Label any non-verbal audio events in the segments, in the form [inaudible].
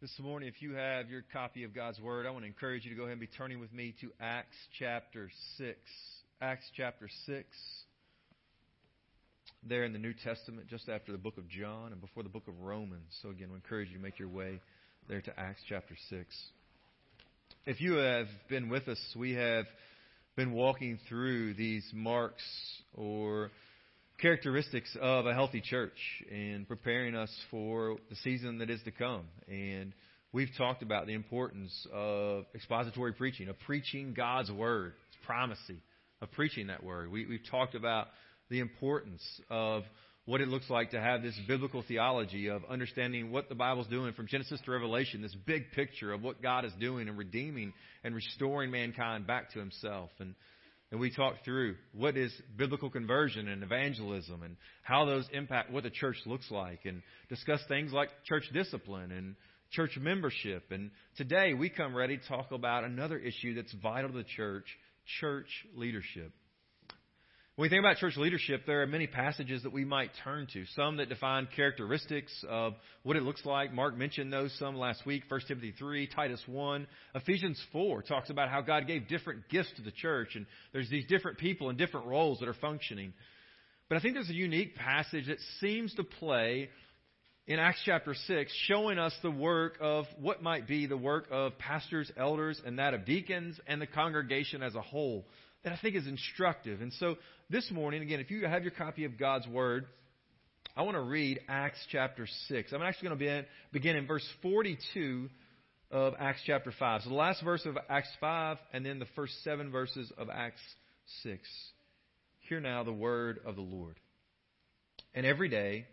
This morning, if you have your copy of God's Word, I want to encourage you to go ahead and be turning with me to Acts chapter 6. Acts chapter 6. There in the New Testament, just after the book of John and before the book of Romans. So, again, we encourage you to make your way there to Acts chapter 6. If you have been with us, we have been walking through these marks or characteristics of a healthy church and preparing us for the season that is to come. And we've talked about the importance of expository preaching, of preaching God's word, its primacy of preaching that word. We, we've talked about the importance of what it looks like to have this biblical theology of understanding what the Bible's doing from Genesis to Revelation, this big picture of what God is doing and redeeming and restoring mankind back to himself. And and we talked through what is biblical conversion and evangelism and how those impact what the church looks like and discuss things like church discipline and church membership. And today we come ready to talk about another issue that's vital to the church, church leadership. When we think about church leadership, there are many passages that we might turn to. Some that define characteristics of what it looks like. Mark mentioned those some last week. 1 Timothy 3, Titus 1. Ephesians 4 talks about how God gave different gifts to the church, and there's these different people and different roles that are functioning. But I think there's a unique passage that seems to play in Acts chapter 6, showing us the work of what might be the work of pastors, elders, and that of deacons and the congregation as a whole that I think is instructive. And so this morning, again, if you have your copy of God's Word, I want to read Acts chapter 6. I'm actually going to begin in verse 42 of Acts chapter 5. So the last verse of Acts 5 and then the first seven verses of Acts 6. Hear now the word of the Lord. And every day,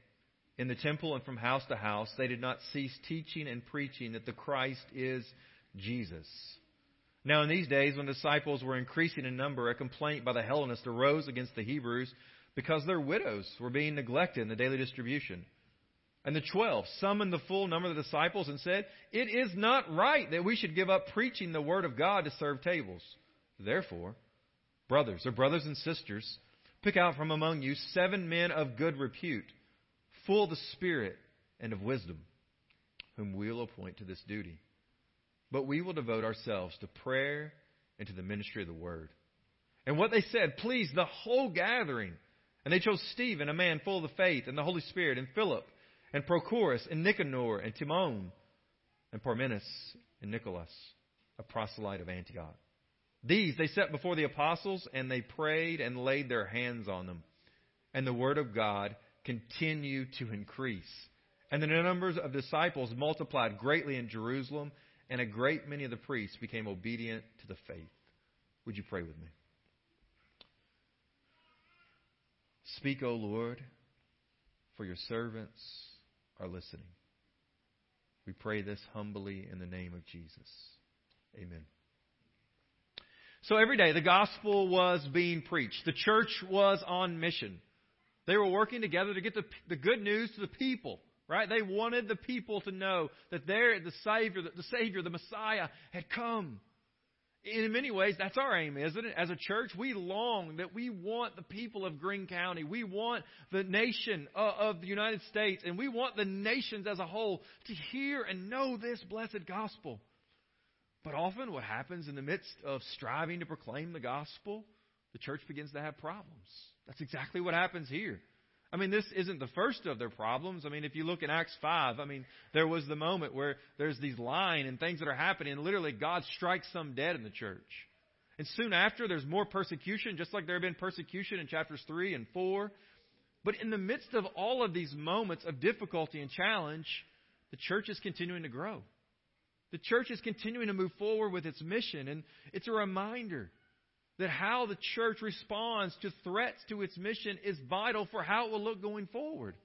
in the temple and from house to house, they did not cease teaching and preaching that the Christ is Jesus. Now, in these days, when disciples were increasing in number, a complaint by the Hellenists arose against the Hebrews because their widows were being neglected in the daily distribution. And the twelve summoned the full number of the disciples and said, It is not right that we should give up preaching the word of God to serve tables. Therefore, brothers or brothers and sisters, pick out from among you seven men of good repute, full of the Spirit and of wisdom, whom we'll appoint to this duty. But we will devote ourselves to prayer and to the ministry of the word. And what they said pleased the whole gathering. And they chose Stephen, a man full of the faith and the Holy Spirit, and Philip, and Prochorus, and Nicanor, and Timon, and Parmenas, and Nicholas, a proselyte of Antioch. These they set before the apostles, and they prayed and laid their hands on them. And the word of God continued to increase. And the numbers of disciples multiplied greatly in Jerusalem and a great many of the priests became obedient to the faith. Would you pray with me? Speak, O Lord, for your servants are listening. We pray this humbly in the name of Jesus. Amen. So every day the gospel was being preached. The church was on mission. They were working together to get the, the good news to the people. Right? They wanted the people to know that they're the Savior, the Savior, the Messiah had come. In many ways, that's our aim, isn't it? As a church, we long that we want the people of Greene County, we want the nation uh, of the United States, and we want the nations as a whole to hear and know this blessed gospel. But often, what happens in the midst of striving to proclaim the gospel, the church begins to have problems. That's exactly what happens here. I mean, this isn't the first of their problems. I mean, if you look in Acts 5, I mean, there was the moment where there's these lying and things that are happening, and literally God strikes some dead in the church. And soon after, there's more persecution, just like there had been persecution in chapters 3 and 4. But in the midst of all of these moments of difficulty and challenge, the church is continuing to grow. The church is continuing to move forward with its mission, and it's a reminder that how the church responds to threats to its mission is vital for how it will look going forward.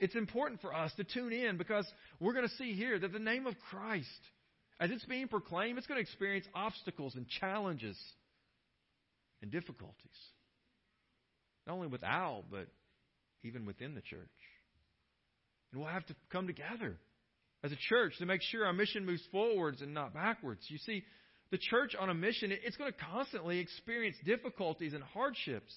It's important for us to tune in because we're going to see here that the name of Christ, as it's being proclaimed, it's going to experience obstacles and challenges and difficulties. Not only without, but even within the church. And we'll have to come together as a church to make sure our mission moves forwards and not backwards. You see, the church on a mission, it's going to constantly experience difficulties and hardships.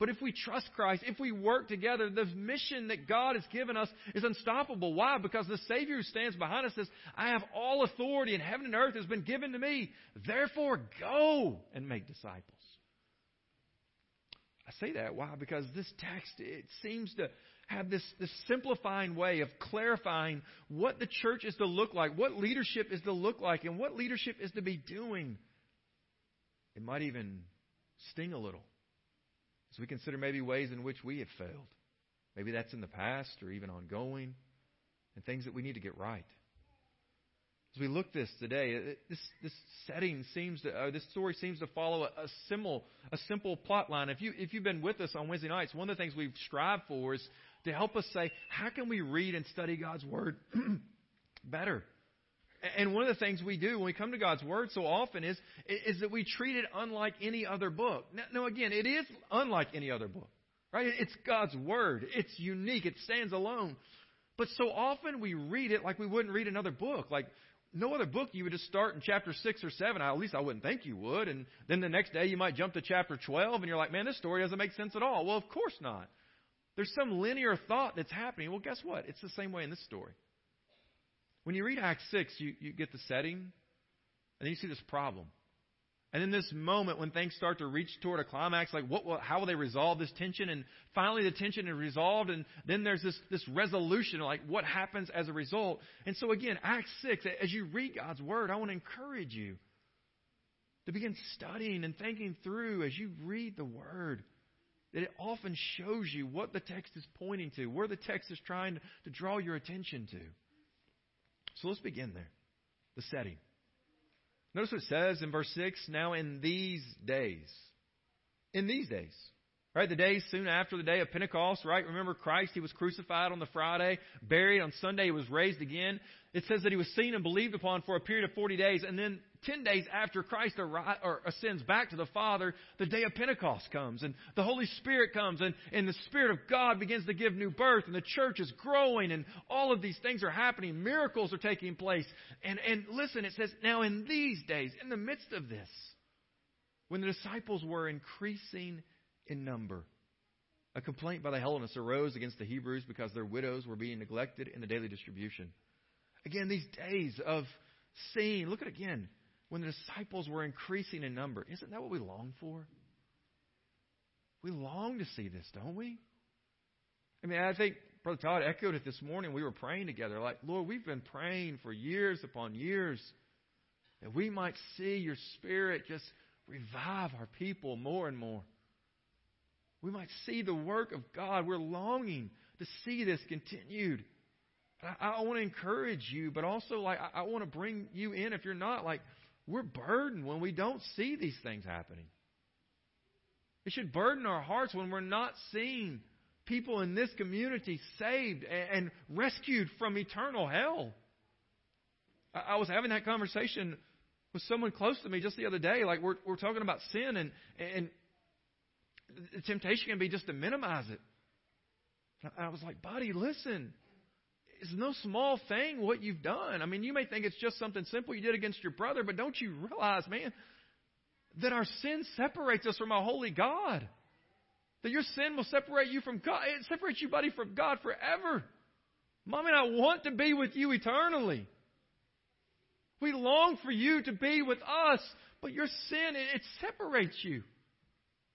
But if we trust Christ, if we work together, the mission that God has given us is unstoppable. Why? Because the Savior who stands behind us says, I have all authority in heaven and earth has been given to me. Therefore, go and make disciples. I say that. Why? Because this text, it seems to have this, this simplifying way of clarifying what the church is to look like, what leadership is to look like, and what leadership is to be doing. It might even sting a little as we consider maybe ways in which we have failed. Maybe that's in the past or even ongoing, and things that we need to get right. As we look this today, this, this setting seems to, uh, this story seems to follow a, a, simple, a simple plot line. If, you, if you've been with us on Wednesday nights, one of the things we've strived for is to help us say, how can we read and study God's Word [clears throat] better? And one of the things we do when we come to God's Word so often is, is that we treat it unlike any other book. Now, again, it is unlike any other book, right? It's God's Word. It's unique. It stands alone. But so often we read it like we wouldn't read another book. Like no other book you would just start in chapter 6 or 7. At least I wouldn't think you would. And then the next day you might jump to chapter 12 and you're like, man, this story doesn't make sense at all. Well, of course not. There's some linear thought that's happening. Well, guess what? It's the same way in this story. When you read Acts 6, you, you get the setting, and then you see this problem. And in this moment, when things start to reach toward a climax, like what will, how will they resolve this tension? And finally, the tension is resolved, and then there's this, this resolution, like what happens as a result. And so, again, Acts 6, as you read God's Word, I want to encourage you to begin studying and thinking through as you read the Word that it often shows you what the text is pointing to, where the text is trying to draw your attention to. So let's begin there. The setting. Notice what it says in verse 6 now in these days. In these days. Right? The day soon after the day of Pentecost, right? Remember Christ, he was crucified on the Friday, buried on Sunday, he was raised again. It says that he was seen and believed upon for a period of 40 days, and then 10 days after Christ arrives, or ascends back to the Father, the day of Pentecost comes, and the Holy Spirit comes, and, and the Spirit of God begins to give new birth, and the church is growing, and all of these things are happening. Miracles are taking place. And, and listen, it says, now in these days, in the midst of this, when the disciples were increasing in number, a complaint by the Hellenists arose against the Hebrews because their widows were being neglected in the daily distribution. Again, these days of seeing, look at again, when the disciples were increasing in number. Isn't that what we long for? We long to see this, don't we? I mean, I think Brother Todd echoed it this morning. We were praying together, like, Lord, we've been praying for years upon years that we might see your Spirit just revive our people more and more. We might see the work of God. We're longing to see this continued. I, I want to encourage you, but also like I, I want to bring you in if you're not like we're burdened when we don't see these things happening. It should burden our hearts when we're not seeing people in this community saved and, rescued from eternal hell. I, was having that conversation with someone close to me just the other day. Like we're we're talking about sin and and the temptation can be just to minimize it. I was like, buddy, listen it's no small thing what you've done. I mean, you may think it's just something simple you did against your brother, but don't you realize, man, that our sin separates us from a holy God? That your sin will separate you from God. It separates you, buddy, from God forever. Mom and I want to be with you eternally. We long for you to be with us, but your sin, it separates you.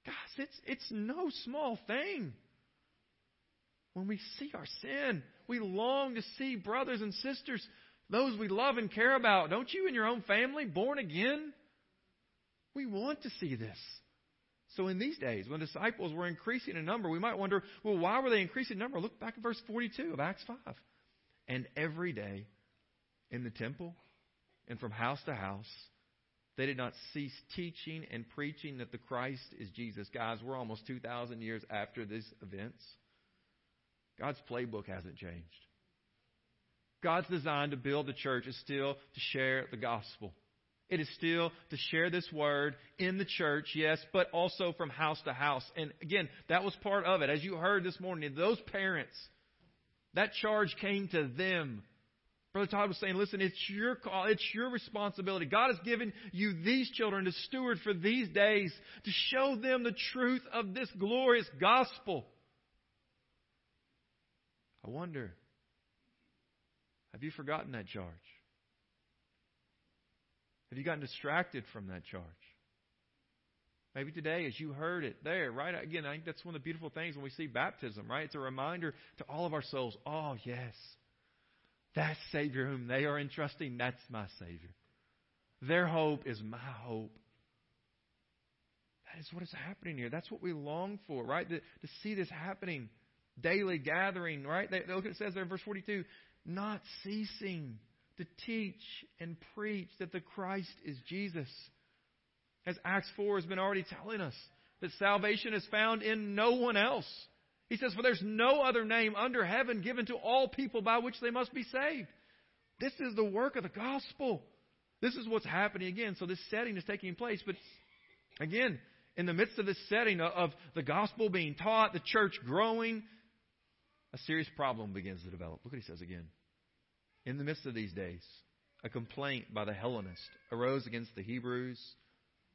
Guys, it's, it's no small thing. When we see our sin, we long to see brothers and sisters, those we love and care about. Don't you in your own family, born again? We want to see this. So in these days, when disciples were increasing in number, we might wonder, well, why were they increasing in number? Look back at verse 42 of Acts 5. And every day in the temple and from house to house, they did not cease teaching and preaching that the Christ is Jesus. Guys, we're almost 2,000 years after these events. God's playbook hasn't changed. God's design to build the church is still to share the gospel. It is still to share this word in the church, yes, but also from house to house. And again, that was part of it. As you heard this morning, those parents, that charge came to them. Brother Todd was saying, listen, it's your call, it's your responsibility. God has given you these children to steward for these days, to show them the truth of this glorious gospel. I wonder, have you forgotten that charge? Have you gotten distracted from that charge? Maybe today, as you heard it there, right? Again, I think that's one of the beautiful things when we see baptism, right? It's a reminder to all of our souls oh, yes, that Savior whom they are entrusting, that's my Savior. Their hope is my hope. That is what is happening here. That's what we long for, right? To, to see this happening. Daily gathering, right? They, look it says there in verse 42 not ceasing to teach and preach that the Christ is Jesus. As Acts 4 has been already telling us, that salvation is found in no one else. He says, For there's no other name under heaven given to all people by which they must be saved. This is the work of the gospel. This is what's happening again. So this setting is taking place. But again, in the midst of this setting of the gospel being taught, the church growing, a serious problem begins to develop. Look what he says again. In the midst of these days, a complaint by the Hellenists arose against the Hebrews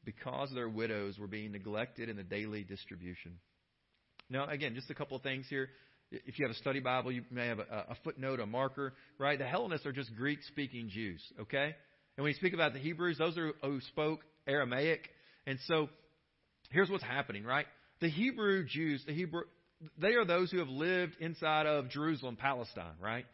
because their widows were being neglected in the daily distribution. Now, again, just a couple of things here. If you have a study Bible, you may have a, a footnote, a marker, right? The Hellenists are just Greek speaking Jews, okay? And when you speak about the Hebrews, those are who spoke Aramaic. And so here's what's happening, right? The Hebrew Jews, the Hebrew, they are those who have lived inside of Jerusalem, Palestine, right?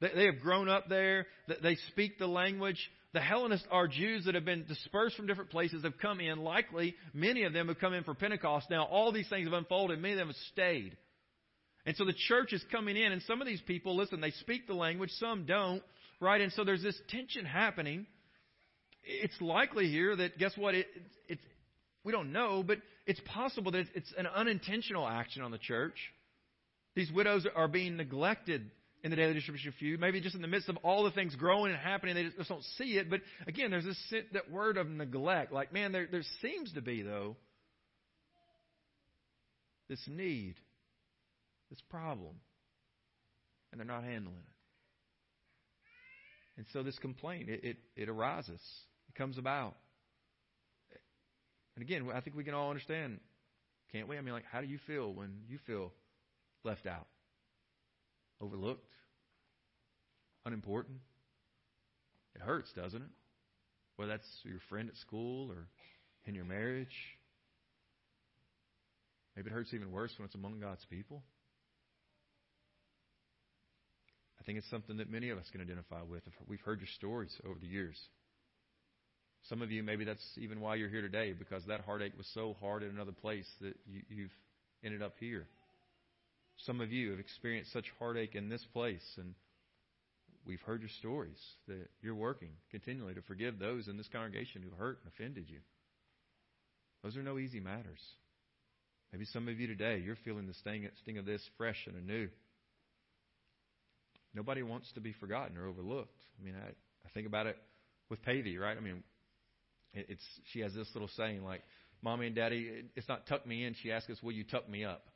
They, they have grown up there. They speak the language. The Hellenists are Jews that have been dispersed from different places, have come in. Likely, many of them have come in for Pentecost. Now, all these things have unfolded. Many of them have stayed. And so the church is coming in, and some of these people, listen, they speak the language, some don't, right? And so there's this tension happening. It's likely here that, guess what? It, it, we don't know, but it's possible that it's an unintentional action on the church. These widows are being neglected in the daily distribution of food. Maybe just in the midst of all the things growing and happening, they just don't see it. But again, there's this that word of neglect. Like, man, there, there seems to be, though, this need, this problem, and they're not handling it. And so this complaint, it, it, it arises. It comes about. And again, I think we can all understand, can't we? I mean, like, how do you feel when you feel left out? Overlooked, unimportant. It hurts, doesn't it? Whether that's your friend at school or in your marriage. Maybe it hurts even worse when it's among God's people. I think it's something that many of us can identify with. We've heard your stories over the years. Some of you, maybe that's even why you're here today, because that heartache was so hard in another place that you, have ended up here. Some of you have experienced such heartache in this place, and we've heard your stories that you're working continually to forgive those in this congregation who hurt and offended you. Those are no easy matters. Maybe some of you today, you're feeling the sting, sting of this fresh and anew. Nobody wants to be forgotten or overlooked. I mean, I, I think about it with Pavey, right? I mean, it, it's she has this little saying like, "Mommy and Daddy, it's not tuck me in." She asks us, "Will you tuck me up?"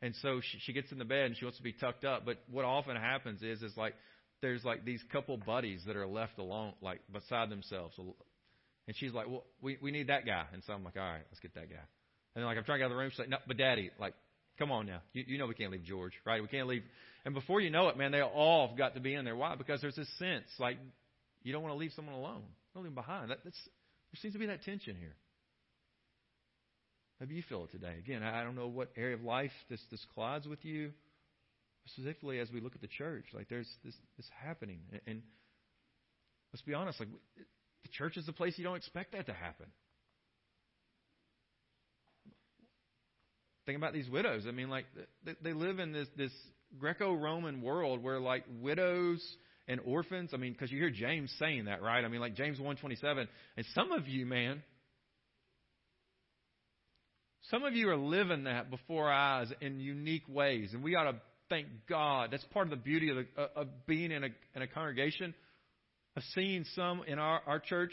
And so she, she gets in the bed and she wants to be tucked up. But what often happens is, is like there's like these couple buddies that are left alone, like beside themselves. And she's like, well, we, we need that guy. And so I'm like, all right, let's get that guy. And then like I'm trying to get out of the room. She's like, no, but daddy, like, come on now. You, you know we can't leave George, right? We can't leave. And before you know it, man, they all have got to be in there. Why? Because there's this sense like you don't want to leave someone alone. Don't leave them behind. That, that's, there seems to be that tension here. Maybe you feel it today. Again, I don't know what area of life this, this collides with you, specifically as we look at the church. Like there's this, this happening. And, and let's be honest, like the church is the place you don't expect that to happen. Think about these widows. I mean, like they, they live in this, this Greco-Roman world where like widows and orphans. I mean, because you hear James saying that, right? I mean, like James one twenty seven. And some of you, man, some of you are living that before our eyes in unique ways, and we ought to thank God. That's part of the beauty of, the, uh, of being in a, in a congregation, of seeing some in our, our church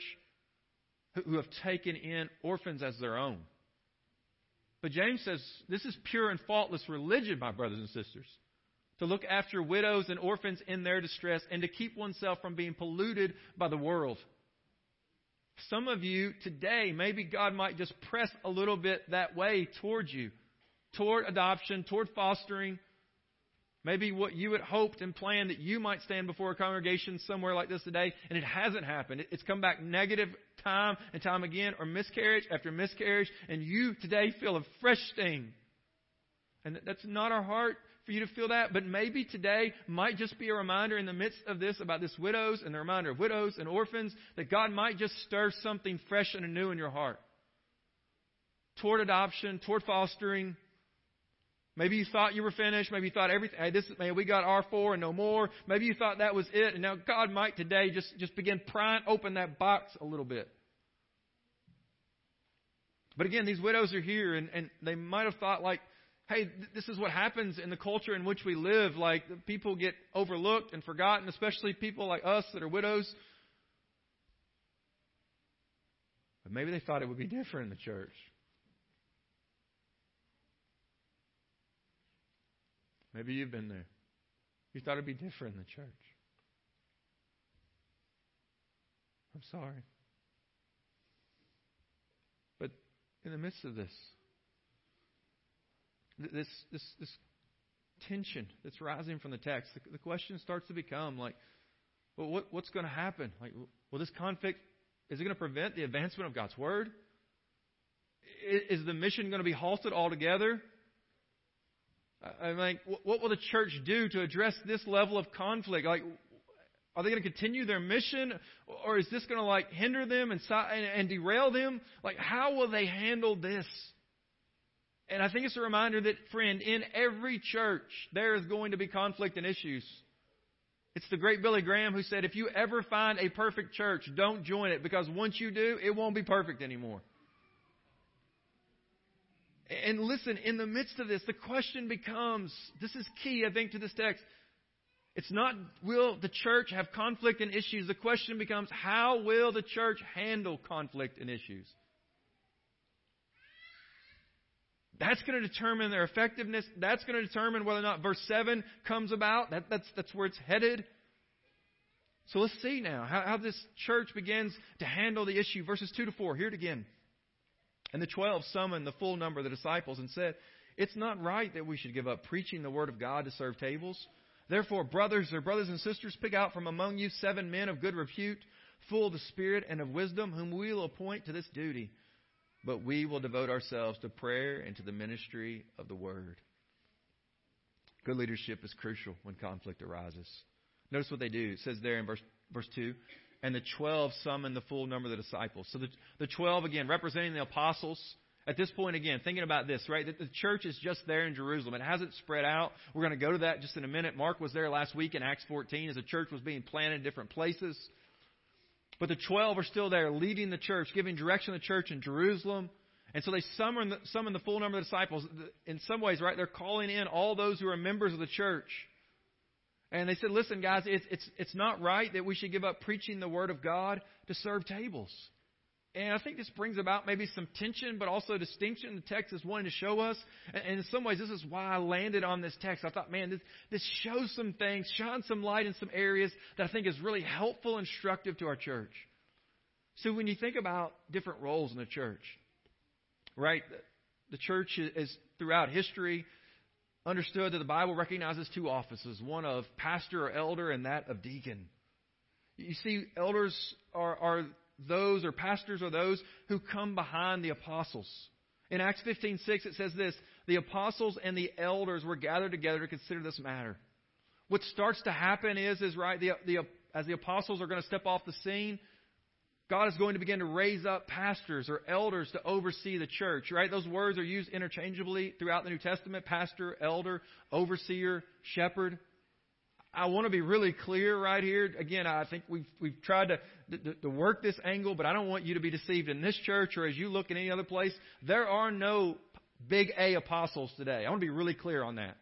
who, who have taken in orphans as their own. But James says this is pure and faultless religion, my brothers and sisters. to look after widows and orphans in their distress, and to keep oneself from being polluted by the world. Some of you today, maybe God might just press a little bit that way towards you, toward adoption, toward fostering. Maybe what you had hoped and planned that you might stand before a congregation somewhere like this today, and it hasn't happened. It's come back negative time and time again, or miscarriage after miscarriage, and you today feel a fresh sting. And that's not our heart for you to feel that, but maybe today might just be a reminder in the midst of this about this widows and the reminder of widows and orphans that God might just stir something fresh and anew in your heart. Toward adoption, toward fostering. Maybe you thought you were finished. Maybe you thought everything, hey, this, man, we got R4 and no more. Maybe you thought that was it. And now God might today just, just begin prying open that box a little bit. But again, these widows are here and, and they might have thought like, hey, this is what happens in the culture in which we live. Like, people get overlooked and forgotten, especially people like us that are widows. But maybe they thought it would be different in the church. Maybe you've been there. You thought it'd be different in the church. I'm sorry. But in the midst of this, this, this, this tension that's rising from the text, the, the question starts to become like, well, what, what's going to happen? Like, will this conflict, is it going to prevent the advancement of God's word? Is, the mission going to be halted altogether? I'm like, what will the church do to address this level of conflict? Like, are they going to continue their mission, or is this going to like hinder them and, and, and derail them? Like, how will they handle this? And I think it's a reminder that, friend, in every church, there is going to be conflict and issues. It's the great Billy Graham who said, if you ever find a perfect church, don't join it because once you do, it won't be perfect anymore. And listen, in the midst of this, the question becomes this is key, I think, to this text. It's not will the church have conflict and issues. The question becomes how will the church handle conflict and issues? That's going to determine their effectiveness. That's going to determine whether or not verse 7 comes about. That, that's, that's where it's headed. So let's see now how, how this church begins to handle the issue. Verses 2 to 4. Hear it again. And the twelve summoned the full number of the disciples and said, It's not right that we should give up preaching the word of God to serve tables. Therefore, brothers or brothers and sisters, pick out from among you seven men of good repute, full of the Spirit and of wisdom, whom we will appoint to this duty but we will devote ourselves to prayer and to the ministry of the word. Good leadership is crucial when conflict arises. Notice what they do. It says there in verse, verse 2 and the 12 summoned the full number of the disciples. So the, the 12, again, representing the apostles. At this point, again, thinking about this, right? The church is just there in Jerusalem. It hasn't spread out. We're going to go to that just in a minute. Mark was there last week in Acts 14 as the church was being planted in different places. But the 12 are still there leading the church, giving direction to the church in Jerusalem. And so they summon the, summon the full number of disciples. In some ways, right, they're calling in all those who are members of the church. And they said, listen, guys, it's, it's, it's not right that we should give up preaching the Word of God to serve tables. And I think this brings about maybe some tension, but also distinction the text is wanting to show us. And in some ways, this is why I landed on this text. I thought, man, this, this shows some things, shines some light in some areas that I think is really helpful, and instructive to our church. So when you think about different roles in the church, right, the church is throughout history understood that the Bible recognizes two offices one of pastor or elder, and that of deacon. You see, elders are, are those, or pastors are those who come behind the apostles. In Acts 15:6 it says this, the apostles and the elders were gathered together to consider this matter. What starts to happen is is right the, the as the apostles are going to step off the scene, God is going to begin to raise up pastors or elders to oversee the church, right? Those words are used interchangeably throughout the New Testament pastor, elder, overseer, shepherd. I want to be really clear right here. Again, I think we've, we've tried to, to, to, work this angle, but I don't want you to be deceived in this church or as you look in any other place. There are no big A apostles today. I want to be really clear on that.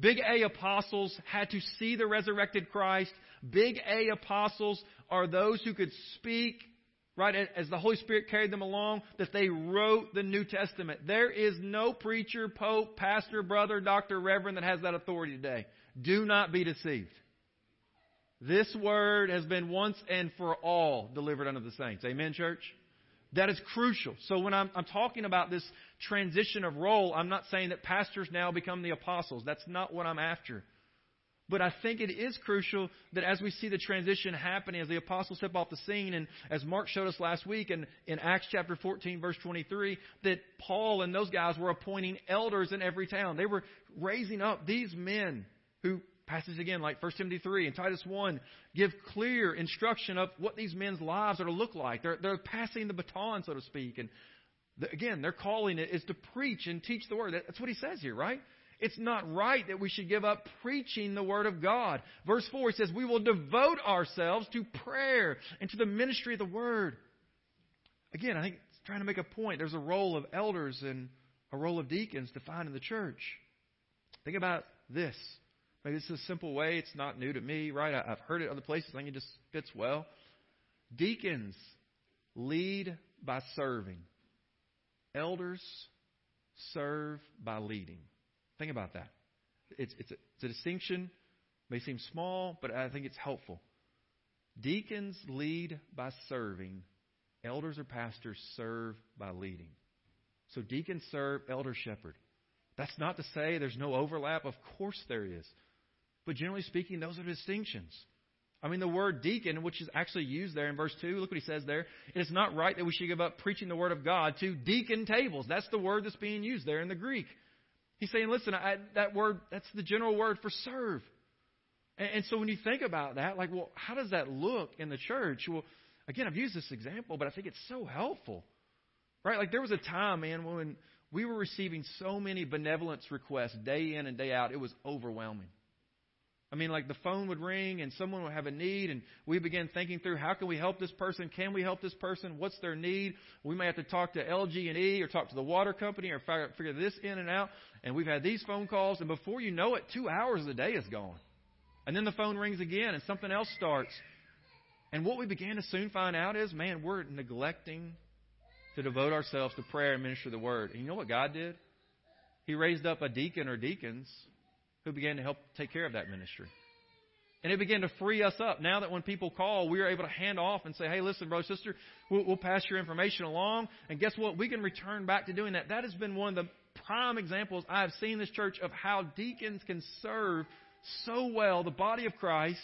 Big A apostles had to see the resurrected Christ. Big A apostles are those who could speak right, as the Holy Spirit carried them along, that they wrote the New Testament. There is no preacher, pope, pastor, brother, doctor, reverend that has that authority today. Do not be deceived. This word has been once and for all delivered unto the saints. Amen, church? That is crucial. So when I'm, I'm, talking about this transition of role, I'm not saying that pastors now become the apostles. That's not what I'm after. But I think it is crucial that as we see the transition happening, as the apostles step off the scene, and as Mark showed us last week in, in Acts chapter 14, verse 23, that Paul and those guys were appointing elders in every town. They were raising up these men who, passage again, like 1 Timothy 3 and Titus 1, give clear instruction of what these men's lives are to look like. They're, they're passing the baton, so to speak. And the, again, their calling it is to preach and teach the word. That's what he says here, right? It's not right that we should give up preaching the Word of God. Verse 4 he says, We will devote ourselves to prayer and to the ministry of the Word. Again, I think it's trying to make a point. There's a role of elders and a role of deacons defined in the church. Think about this. Maybe this is a simple way. It's not new to me, right? I've heard it other places. I think it just fits well. Deacons lead by serving. Elders serve by leading. Think about that. It's, it's, a, it's a distinction, may seem small, but I think it's helpful. Deacons lead by serving, elders or pastors serve by leading. So deacons serve, elder shepherd. That's not to say there's no overlap. Of course there is. But generally speaking, those are distinctions. I mean, the word deacon, which is actually used there in verse 2, look what he says there. It is not right that we should give up preaching the word of God to deacon tables. That's the word that's being used there in the Greek. He's saying, listen, I, that word, that's the general word for serve. And, and so when you think about that, like, well, how does that look in the church? Well, again, I've used this example, but I think it's so helpful. Right? Like, there was a time, man, when we were receiving so many benevolence requests day in and day out, it was overwhelming. I mean, like the phone would ring and someone would have a need, and we began thinking through how can we help this person? Can we help this person? What's their need? We may have to talk to LG&E or talk to the water company or figure this in and out. And we've had these phone calls, and before you know it, two hours of the day is gone. And then the phone rings again, and something else starts. And what we began to soon find out is, man, we're neglecting to devote ourselves to prayer and minister the word. And you know what God did? He raised up a deacon or deacons who began to help take care of that ministry. And it began to free us up. Now that when people call, we are able to hand off and say, hey, listen, brother, sister, we'll, we'll, pass your information along. And guess what? We can return back to doing that. That has been one of the prime examples I have seen this church of how deacons can serve so well the body of Christ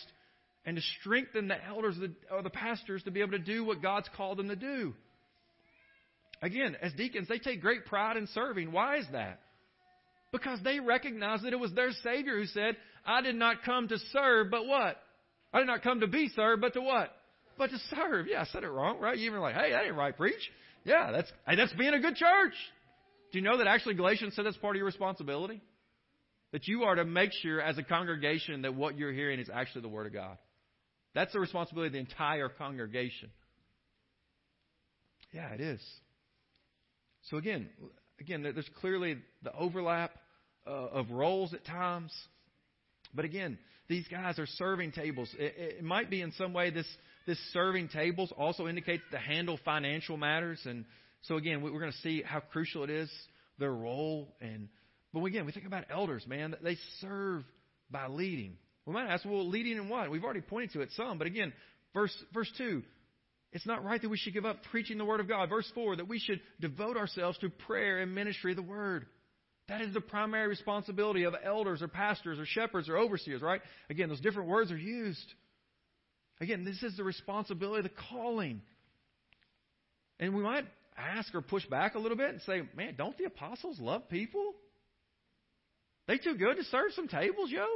and to strengthen the elders or the pastors to be able to do what God's called them to do. Again, as deacons, they take great pride in serving. Why is that? Because they recognized that it was their Savior who said, I did not come to serve, but what? I did not come to be served, but to what? But to serve. Yeah, I said it wrong, right? You even like, hey, that ain't right, preach. Yeah, that's hey, that's being a good church. Do you know that actually Galatians said that's part of your responsibility? That you are to make sure as a congregation that what you're hearing is actually the Word of God. That's the responsibility of the entire congregation. Yeah, it is. So again, again, there's clearly the overlap uh, of roles at times. But again, these guys are serving tables. It, it might be in some way this this serving tables also indicates to handle financial matters, and so again, we're going to see how crucial it is their role. And but again, we think about elders, man. They serve by leading. We might ask, well, leading in what? We've already pointed to it some, but again, verse verse two, it's not right that we should give up preaching the Word of God. Verse 4, that we should devote ourselves to prayer and ministry of the Word. That is the primary responsibility of elders or pastors or shepherds or overseers, right? Again, those different words are used. Again, this is the responsibility, the calling. And we might ask or push back a little bit and say, man, don't the apostles love people? They too good to serve some tables, yo?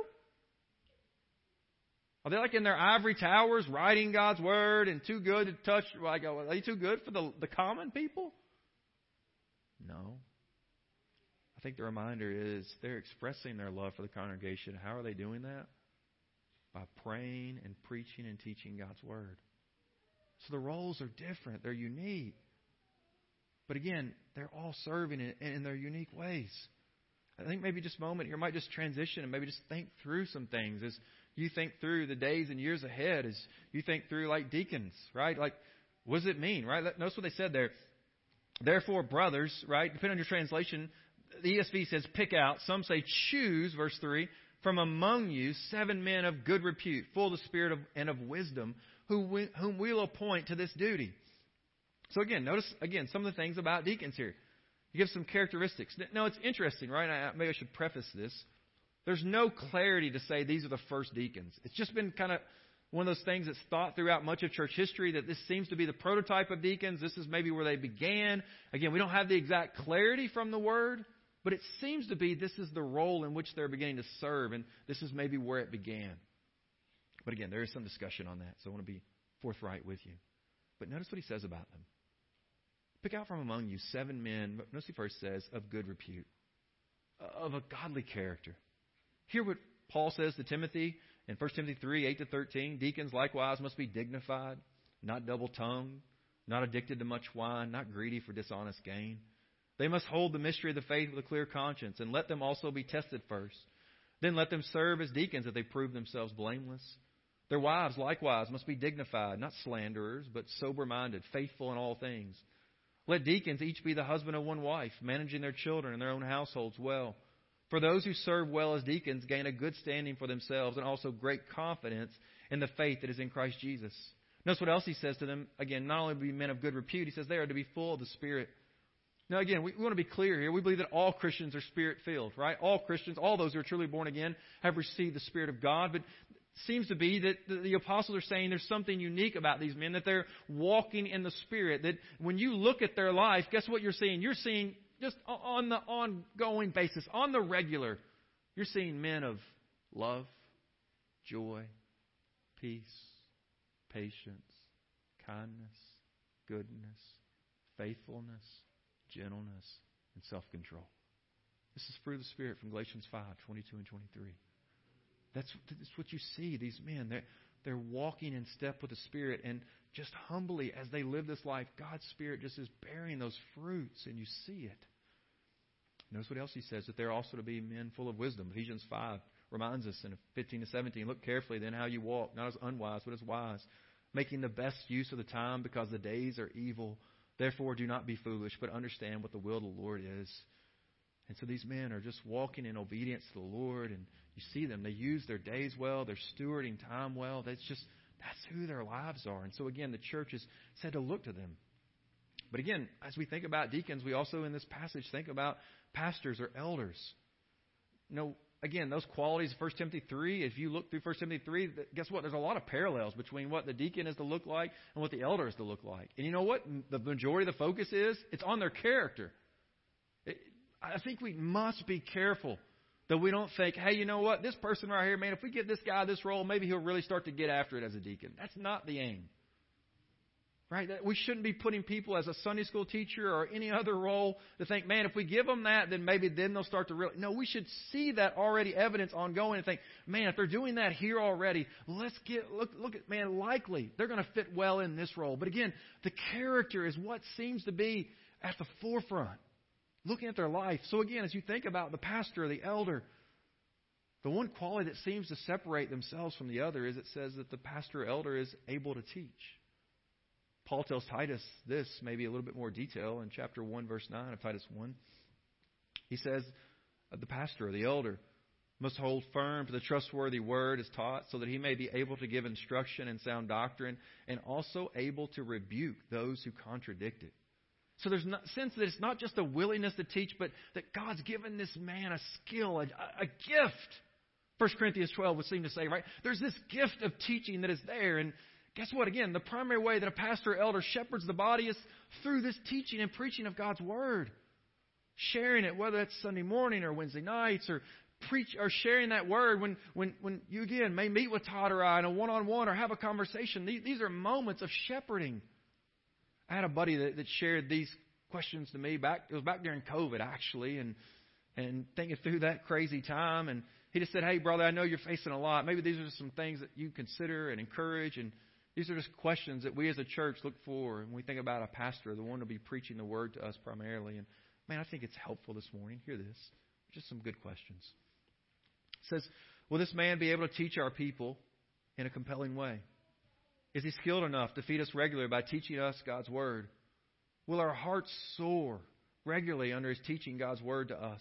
Are they like in their ivory towers writing God's word and too good to touch? Like, are they too good for the, the common people? No. I think the reminder is they're expressing their love for the congregation. How are they doing that? By praying and preaching and teaching God's word. So the roles are different, they're unique. But again, they're all serving in, in their unique ways. I think maybe just a moment here might just transition and maybe just think through some things as you think through the days and years ahead, as you think through like deacons, right? Like What does it mean, right? Notice what they said there. Therefore, brothers, right? Depending on your translation, the ESV says pick out. Some say choose, verse 3, from among you seven men of good repute, full of the Spirit of, and of wisdom, who we, whom we'll appoint to this duty. So again, notice again some of the things about deacons here. You give some characteristics. Now it's interesting, right? I, maybe I should preface this. There's no clarity to say these are the first deacons. It's just been kind of one of those things that's thought throughout much of church history that this seems to be the prototype of deacons. This is maybe where they began. Again, we don't have the exact clarity from the word, but it seems to be this is the role in which they're beginning to serve, and this is maybe where it began. But again, there is some discussion on that, so I want to be forthright with you. But notice what he says about them. Pick out from among you seven men, notice he first says, of good repute, of a godly character. Hear what Paul says to Timothy in 1 Timothy 3 8 to 13. Deacons likewise must be dignified, not double tongued, not addicted to much wine, not greedy for dishonest gain. They must hold the mystery of the faith with a clear conscience, and let them also be tested first. Then let them serve as deacons if they prove themselves blameless. Their wives likewise must be dignified, not slanderers, but sober minded, faithful in all things. Let deacons each be the husband of one wife, managing their children and their own households well. For those who serve well as deacons gain a good standing for themselves and also great confidence in the faith that is in Christ Jesus. Notice what else he says to them. Again, not only to be men of good repute, he says they are to be full of the Spirit. Now, again, we, we want to be clear here. We believe that all Christians are Spirit filled, right? All Christians, all those who are truly born again, have received the Spirit of God. But seems to be that the apostles are saying there's something unique about these men, that they're walking in the Spirit. That when you look at their life, guess what you're seeing? You're seeing just on the ongoing basis, on the regular, you're seeing men of love, joy, peace, patience, kindness, goodness, faithfulness, gentleness, and self control. This is fruit of the Spirit from Galatians 5 22 and 23. That's, that's what you see. These men, they're, they're walking in step with the Spirit. And just humbly, as they live this life, God's Spirit just is bearing those fruits, and you see it. Notice what else he says that they're also to be men full of wisdom. Ephesians 5 reminds us in 15 to 17 look carefully then how you walk, not as unwise, but as wise, making the best use of the time because the days are evil. Therefore, do not be foolish, but understand what the will of the Lord is. And so these men are just walking in obedience to the Lord, and you see them. They use their days well, they're stewarding time well. That's just that's who their lives are. And so again, the church is said to look to them. But again, as we think about deacons, we also in this passage think about pastors or elders. Know, again, those qualities of 1 Timothy 3, if you look through 1 Timothy 3, guess what? There's a lot of parallels between what the deacon is to look like and what the elder is to look like. And you know what? The majority of the focus is? It's on their character. It, I think we must be careful that we don't think, hey, you know what? This person right here, man, if we give this guy this role, maybe he'll really start to get after it as a deacon. That's not the aim. Right? We shouldn't be putting people as a Sunday school teacher or any other role to think, man, if we give them that, then maybe then they'll start to really. No, we should see that already evidence ongoing and think, man, if they're doing that here already, let's get look look at man, likely they're going to fit well in this role. But again, the character is what seems to be at the forefront. Looking at their life. So again, as you think about the pastor or the elder, the one quality that seems to separate themselves from the other is it says that the pastor or elder is able to teach. Paul tells Titus this, maybe a little bit more detail in chapter 1, verse 9 of Titus 1. He says, uh, The pastor or the elder must hold firm to the trustworthy word as taught, so that he may be able to give instruction and sound doctrine, and also able to rebuke those who contradict it. So there's a sense that it's not just a willingness to teach, but that God's given this man a skill, a, a gift. 1 Corinthians 12 would seem to say, right? There's this gift of teaching that is there, and Guess what? Again, the primary way that a pastor or elder shepherds the body is through this teaching and preaching of God's Word. Sharing it, whether that's Sunday morning or Wednesday nights, or preach or sharing that word when, when, when you again may meet with Todd or I in a one on one or have a conversation. These, these are moments of shepherding. I had a buddy that, that shared these questions to me back it was back during COVID actually and and thinking through that crazy time and he just said, Hey brother, I know you're facing a lot. Maybe these are some things that you consider and encourage and these are just questions that we as a church look for when we think about a pastor, the one to be preaching the word to us primarily. And man, I think it's helpful this morning. Hear this. Just some good questions. It says, Will this man be able to teach our people in a compelling way? Is He skilled enough to feed us regularly by teaching us God's Word? Will our hearts soar regularly under His teaching God's Word to us?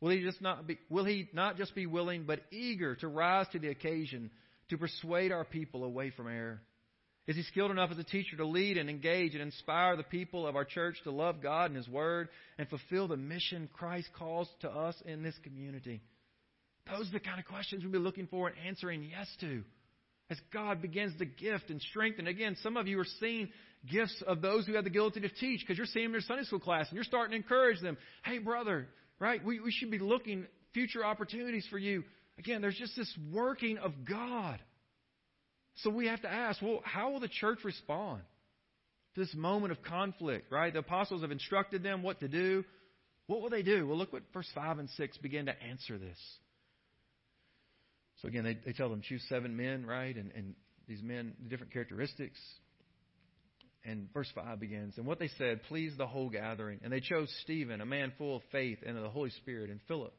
Will He just not be, will He not just be willing but eager to rise to the occasion to persuade our people away from error? Is he skilled enough as a teacher to lead and engage and inspire the people of our church to love God and His Word and fulfill the mission Christ calls to us in this community? Those are the kind of questions we'll be looking for and answering yes to as God begins to gift and strengthen. Again, some of you are seeing gifts of those who have the ability to teach because you're seeing their Sunday school class and you're starting to encourage them. Hey, brother, right? We, we should be looking future opportunities for you. Again, there's just this working of God. So we have to ask, well, how will the church respond to this moment of conflict, right? The apostles have instructed them what to do. What will they do? Well, look what verse 5 and 6 begin to answer this. So again, they, they tell them choose seven men, right? And, and these men, the different characteristics. And verse 5 begins, And what they said pleased the whole gathering. And they chose Stephen, a man full of faith and of the Holy Spirit, and Philip,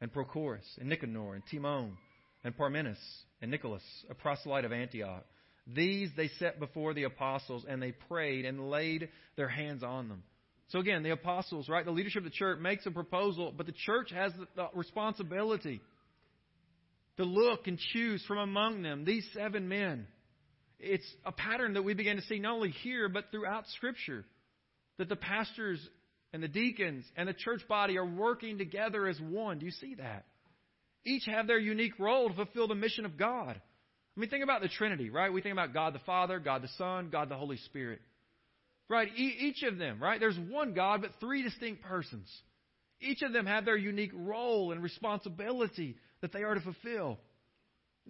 and Prochorus, and Nicanor, and Timon, and Parmenas, and Nicholas, a proselyte of Antioch. These they set before the apostles, and they prayed and laid their hands on them. So again, the apostles, right, the leadership of the church makes a proposal, but the church has the responsibility to look and choose from among them these seven men. It's a pattern that we begin to see not only here, but throughout Scripture. That the pastors and the deacons and the church body are working together as one. Do you see that? Each have their unique role to fulfill the mission of God. I mean, think about the Trinity, right? We think about God the Father, God the Son, God the Holy Spirit. Right? E- each of them, right? There's one God, but three distinct persons. Each of them have their unique role and responsibility that they are to fulfill.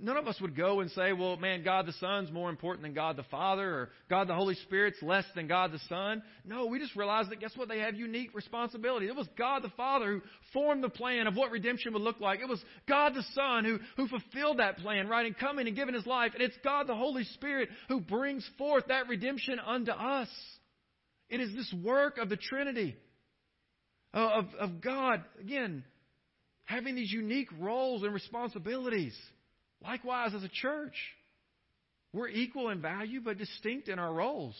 None of us would go and say, well, man, God the Son's more important than God the Father, or God the Holy Spirit's less than God the Son. No, we just realize that guess what? They have unique responsibility. It was God the Father who formed the plan of what redemption would look like. It was God the Son who, who fulfilled that plan, right, and coming and giving his life. And it's God the Holy Spirit who brings forth that redemption unto us. It is this work of the Trinity, uh, of, of God, again, having these unique roles and responsibilities. Likewise, as a church, we're equal in value but distinct in our roles.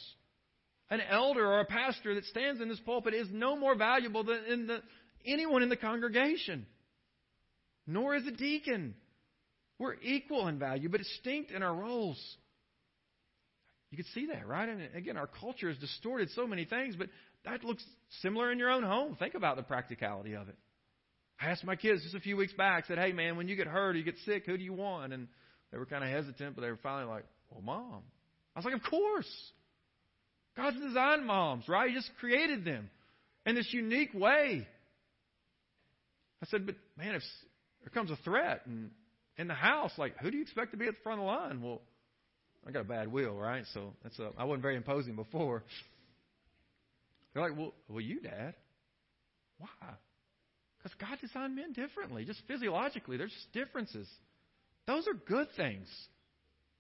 An elder or a pastor that stands in this pulpit is no more valuable than in the, anyone in the congregation, nor is a deacon. We're equal in value but distinct in our roles. You can see that, right? And again, our culture has distorted so many things, but that looks similar in your own home. Think about the practicality of it. I asked my kids just a few weeks back, said, hey, man, when you get hurt or you get sick, who do you want? And they were kind of hesitant, but they were finally like, well, mom. I was like, of course. God's designed moms, right? He just created them in this unique way. I said, but man, if there comes a threat and in the house, like, who do you expect to be at the front of the line? Well, I got a bad will, right? So that's a, I wasn't very imposing before. They're like, well, well, you, Dad. Why? Because God designed men differently, just physiologically. There's just differences. Those are good things.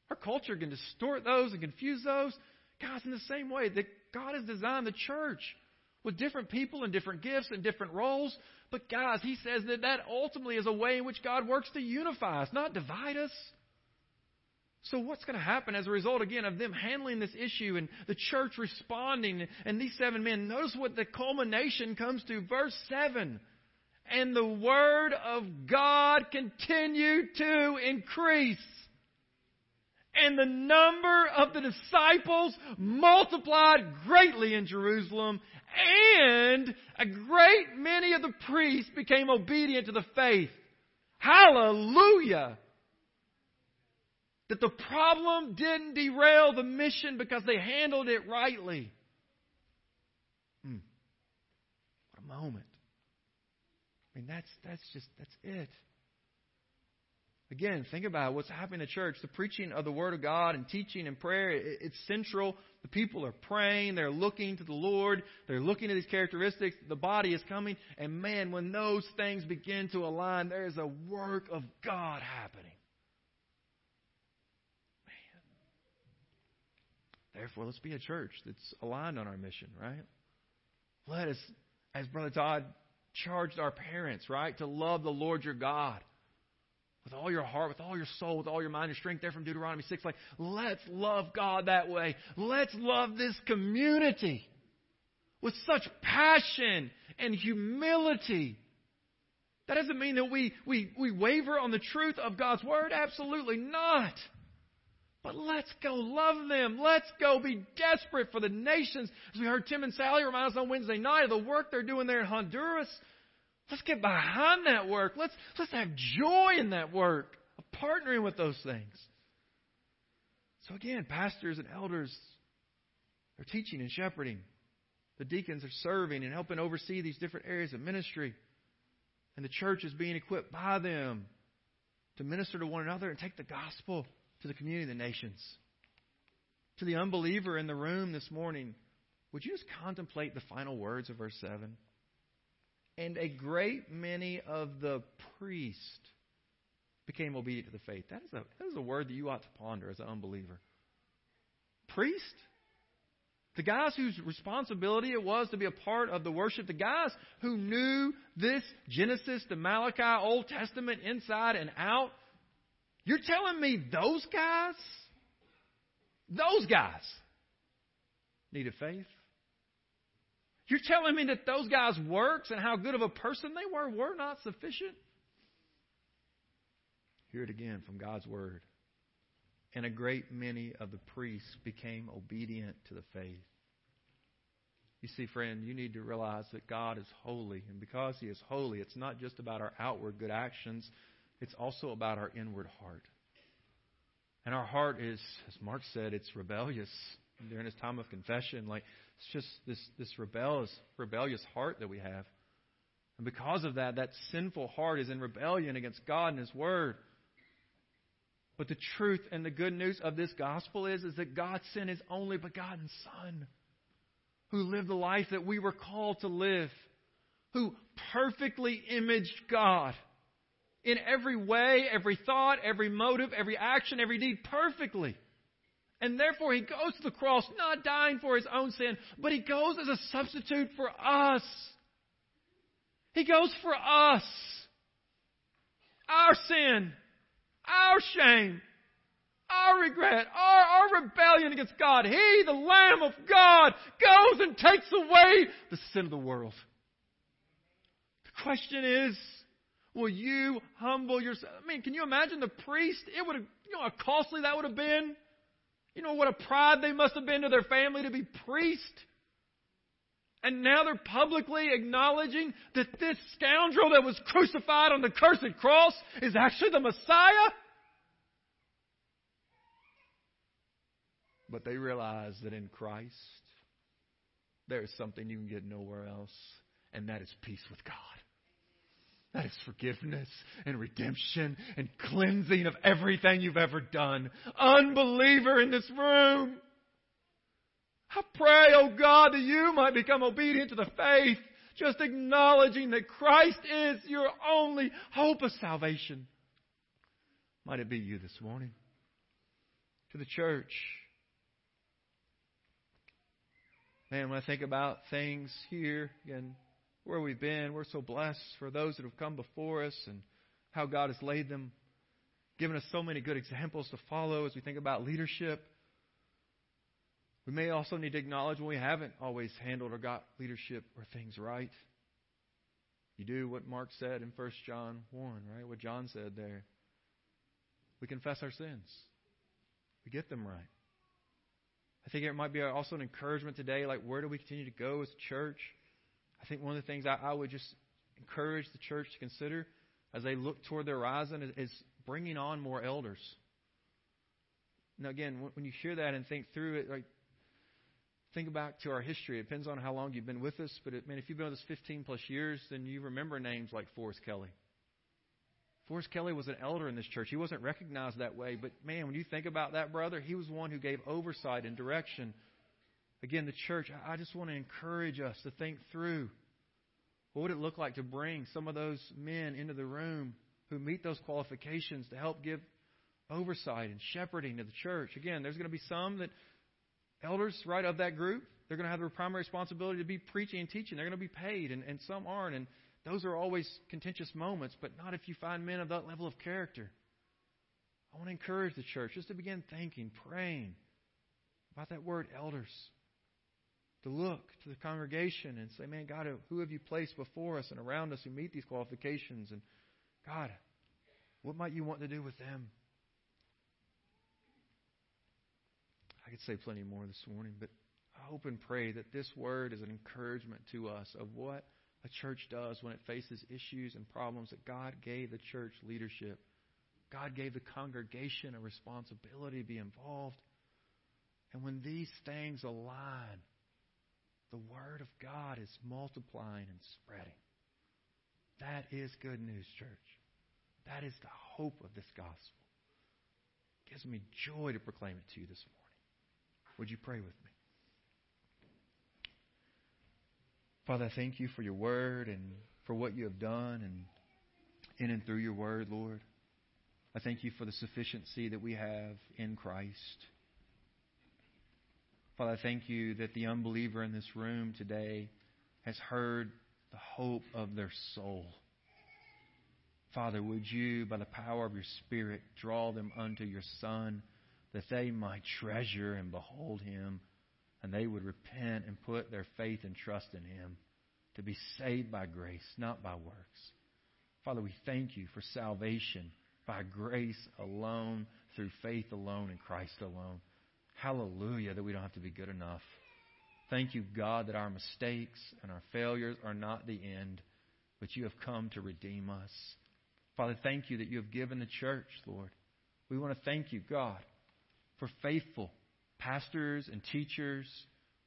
Our culture can distort those and confuse those. God's in the same way that God has designed the church with different people and different gifts and different roles. But guys, He says that that ultimately is a way in which God works to unify us, not divide us. So, what's going to happen as a result, again, of them handling this issue and the church responding and these seven men? Notice what the culmination comes to. Verse 7 and the word of God continued to increase. And the number of the disciples multiplied greatly in Jerusalem, and a great many of the priests became obedient to the faith. Hallelujah! That the problem didn't derail the mission because they handled it rightly. Hmm. What a moment. Mean, that's, that's just, that's it. Again, think about what's happening in the church. The preaching of the Word of God and teaching and prayer, it's central. The people are praying. They're looking to the Lord. They're looking at these characteristics. The body is coming. And man, when those things begin to align, there is a work of God happening. Man. Therefore, let's be a church that's aligned on our mission, right? Let us, as Brother Todd charged our parents, right, to love the Lord your God with all your heart, with all your soul, with all your mind and strength. There from Deuteronomy 6. Like, let's love God that way. Let's love this community with such passion and humility. That doesn't mean that we, we, we waver on the truth of God's Word. Absolutely not. But let's go love them. Let's go be desperate for the nations. As we heard Tim and Sally remind us on Wednesday night of the work they're doing there in Honduras. Let's get behind that work. Let's, let's have joy in that work of partnering with those things. So again, pastors and elders are teaching and shepherding. The deacons are serving and helping oversee these different areas of ministry. And the church is being equipped by them to minister to one another and take the gospel to the community of the nations. To the unbeliever in the room this morning, would you just contemplate the final words of verse 7? And a great many of the priests became obedient to the faith. That is a, that is a word that you ought to ponder as an unbeliever. Priest? The guys whose responsibility it was to be a part of the worship, the guys who knew this Genesis to Malachi Old Testament inside and out, you're telling me those guys, those guys needed faith? You're telling me that those guys' works and how good of a person they were were not sufficient? Hear it again from God's Word. And a great many of the priests became obedient to the faith. You see, friend, you need to realize that God is holy. And because He is holy, it's not just about our outward good actions, it's also about our inward heart. And our heart is, as Mark said, it's rebellious during his time of confession. Like it's just this, this rebellious, rebellious heart that we have. And because of that, that sinful heart is in rebellion against God and His Word. But the truth and the good news of this gospel is, is that God sent His only begotten Son, who lived the life that we were called to live, who perfectly imaged God in every way, every thought, every motive, every action, every deed perfectly. And therefore, he goes to the cross, not dying for his own sin, but he goes as a substitute for us. He goes for us. Our sin, our shame, our regret, our, our rebellion against God. He, the Lamb of God, goes and takes away the sin of the world. The question is, Will you humble yourself? I mean, can you imagine the priest? It would have, you know how costly that would have been? You know what a pride they must have been to their family to be priest? And now they're publicly acknowledging that this scoundrel that was crucified on the cursed cross is actually the Messiah? But they realize that in Christ, there is something you can get nowhere else, and that is peace with God. That is forgiveness and redemption and cleansing of everything you've ever done. Unbeliever in this room. I pray, oh God, that you might become obedient to the faith, just acknowledging that Christ is your only hope of salvation. Might it be you this morning? To the church. Man, when I think about things here, again, where we've been. We're so blessed for those that have come before us and how God has laid them, given us so many good examples to follow as we think about leadership. We may also need to acknowledge when we haven't always handled or got leadership or things right. You do what Mark said in 1 John 1, right? What John said there. We confess our sins. We get them right. I think it might be also an encouragement today, like where do we continue to go as a church? I think one of the things I, I would just encourage the church to consider as they look toward the horizon is, is bringing on more elders. Now, again, when you hear that and think through it, like think back to our history. It depends on how long you've been with us, but it, man, if you've been with us 15 plus years, then you remember names like Forrest Kelly. Forrest Kelly was an elder in this church. He wasn't recognized that way, but man, when you think about that brother, he was one who gave oversight and direction Again, the church, I just want to encourage us to think through what would it look like to bring some of those men into the room who meet those qualifications to help give oversight and shepherding to the church. Again, there's going to be some that elders, right, of that group, they're going to have their primary responsibility to be preaching and teaching. They're going to be paid, and, and some aren't. And those are always contentious moments, but not if you find men of that level of character. I want to encourage the church just to begin thinking, praying about that word elders. To look to the congregation and say, man, God, who have you placed before us and around us who meet these qualifications? And God, what might you want to do with them? I could say plenty more this morning, but I hope and pray that this word is an encouragement to us of what a church does when it faces issues and problems that God gave the church leadership. God gave the congregation a responsibility to be involved. And when these things align, the Word of God is multiplying and spreading. That is good news, church. That is the hope of this gospel. It gives me joy to proclaim it to you this morning. Would you pray with me? Father, I thank you for your word and for what you have done and in and through your word, Lord. I thank you for the sufficiency that we have in Christ. Father, I thank you that the unbeliever in this room today has heard the hope of their soul. Father, would you, by the power of your Spirit, draw them unto your Son, that they might treasure and behold him, and they would repent and put their faith and trust in him to be saved by grace, not by works. Father, we thank you for salvation by grace alone, through faith alone, in Christ alone. Hallelujah, that we don't have to be good enough. Thank you, God, that our mistakes and our failures are not the end, but you have come to redeem us. Father, thank you that you have given the church, Lord. We want to thank you, God, for faithful pastors and teachers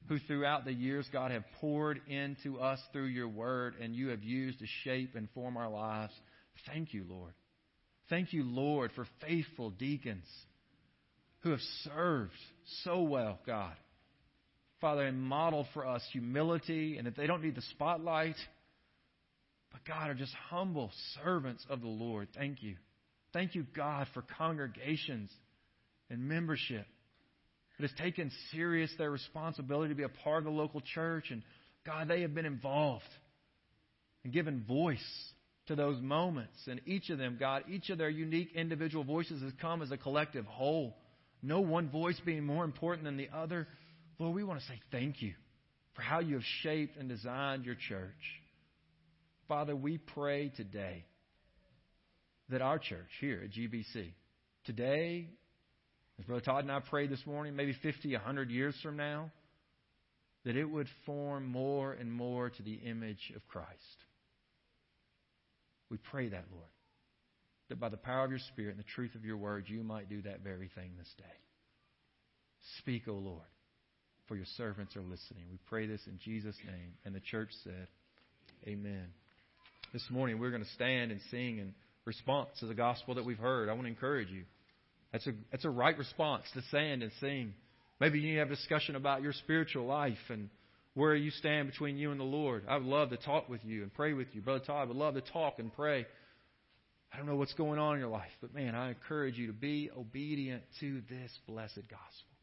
who throughout the years, God, have poured into us through your word and you have used to shape and form our lives. Thank you, Lord. Thank you, Lord, for faithful deacons who have served so well, God. Father, and modeled for us humility and that they don't need the spotlight, but God are just humble servants of the Lord. Thank you. Thank you, God, for congregations and membership that has taken serious their responsibility to be a part of the local church. And God, they have been involved and given voice to those moments. And each of them, God, each of their unique individual voices has come as a collective whole. No one voice being more important than the other. Lord, we want to say thank you for how you have shaped and designed your church. Father, we pray today that our church here at GBC, today, as Brother Todd and I prayed this morning, maybe 50, 100 years from now, that it would form more and more to the image of Christ. We pray that, Lord that by the power of your Spirit and the truth of your word, you might do that very thing this day. Speak, O Lord, for your servants are listening. We pray this in Jesus' name. And the church said, Amen. This morning we're going to stand and sing in response to the gospel that we've heard. I want to encourage you. That's a, that's a right response to stand and sing. Maybe you need have a discussion about your spiritual life and where you stand between you and the Lord. I would love to talk with you and pray with you. Brother Todd I would love to talk and pray. I don't know what's going on in your life, but man, I encourage you to be obedient to this blessed gospel.